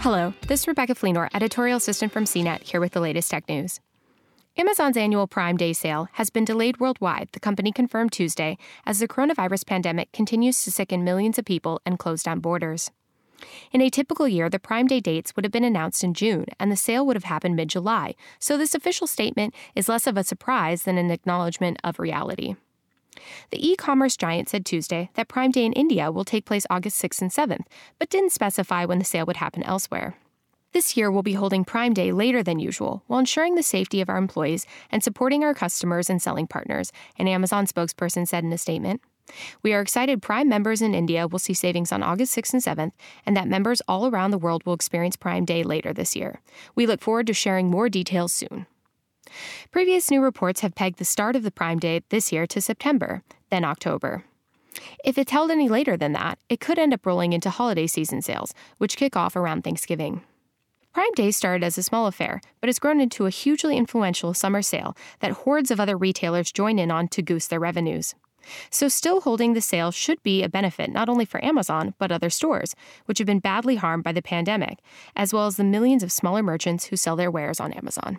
Hello, this is Rebecca Fleenor, editorial assistant from CNET, here with the latest tech news. Amazon's annual Prime Day sale has been delayed worldwide, the company confirmed Tuesday, as the coronavirus pandemic continues to sicken millions of people and close down borders. In a typical year, the Prime Day dates would have been announced in June, and the sale would have happened mid July, so this official statement is less of a surprise than an acknowledgement of reality. The e commerce giant said Tuesday that Prime Day in India will take place August 6th and 7th, but didn't specify when the sale would happen elsewhere. This year, we'll be holding Prime Day later than usual while ensuring the safety of our employees and supporting our customers and selling partners, an Amazon spokesperson said in a statement. We are excited Prime members in India will see savings on August 6th and 7th, and that members all around the world will experience Prime Day later this year. We look forward to sharing more details soon. Previous new reports have pegged the start of the Prime Day this year to September, then October. If it's held any later than that, it could end up rolling into holiday season sales, which kick off around Thanksgiving. Prime Day started as a small affair, but has grown into a hugely influential summer sale that hordes of other retailers join in on to goose their revenues. So, still holding the sale should be a benefit not only for Amazon, but other stores, which have been badly harmed by the pandemic, as well as the millions of smaller merchants who sell their wares on Amazon.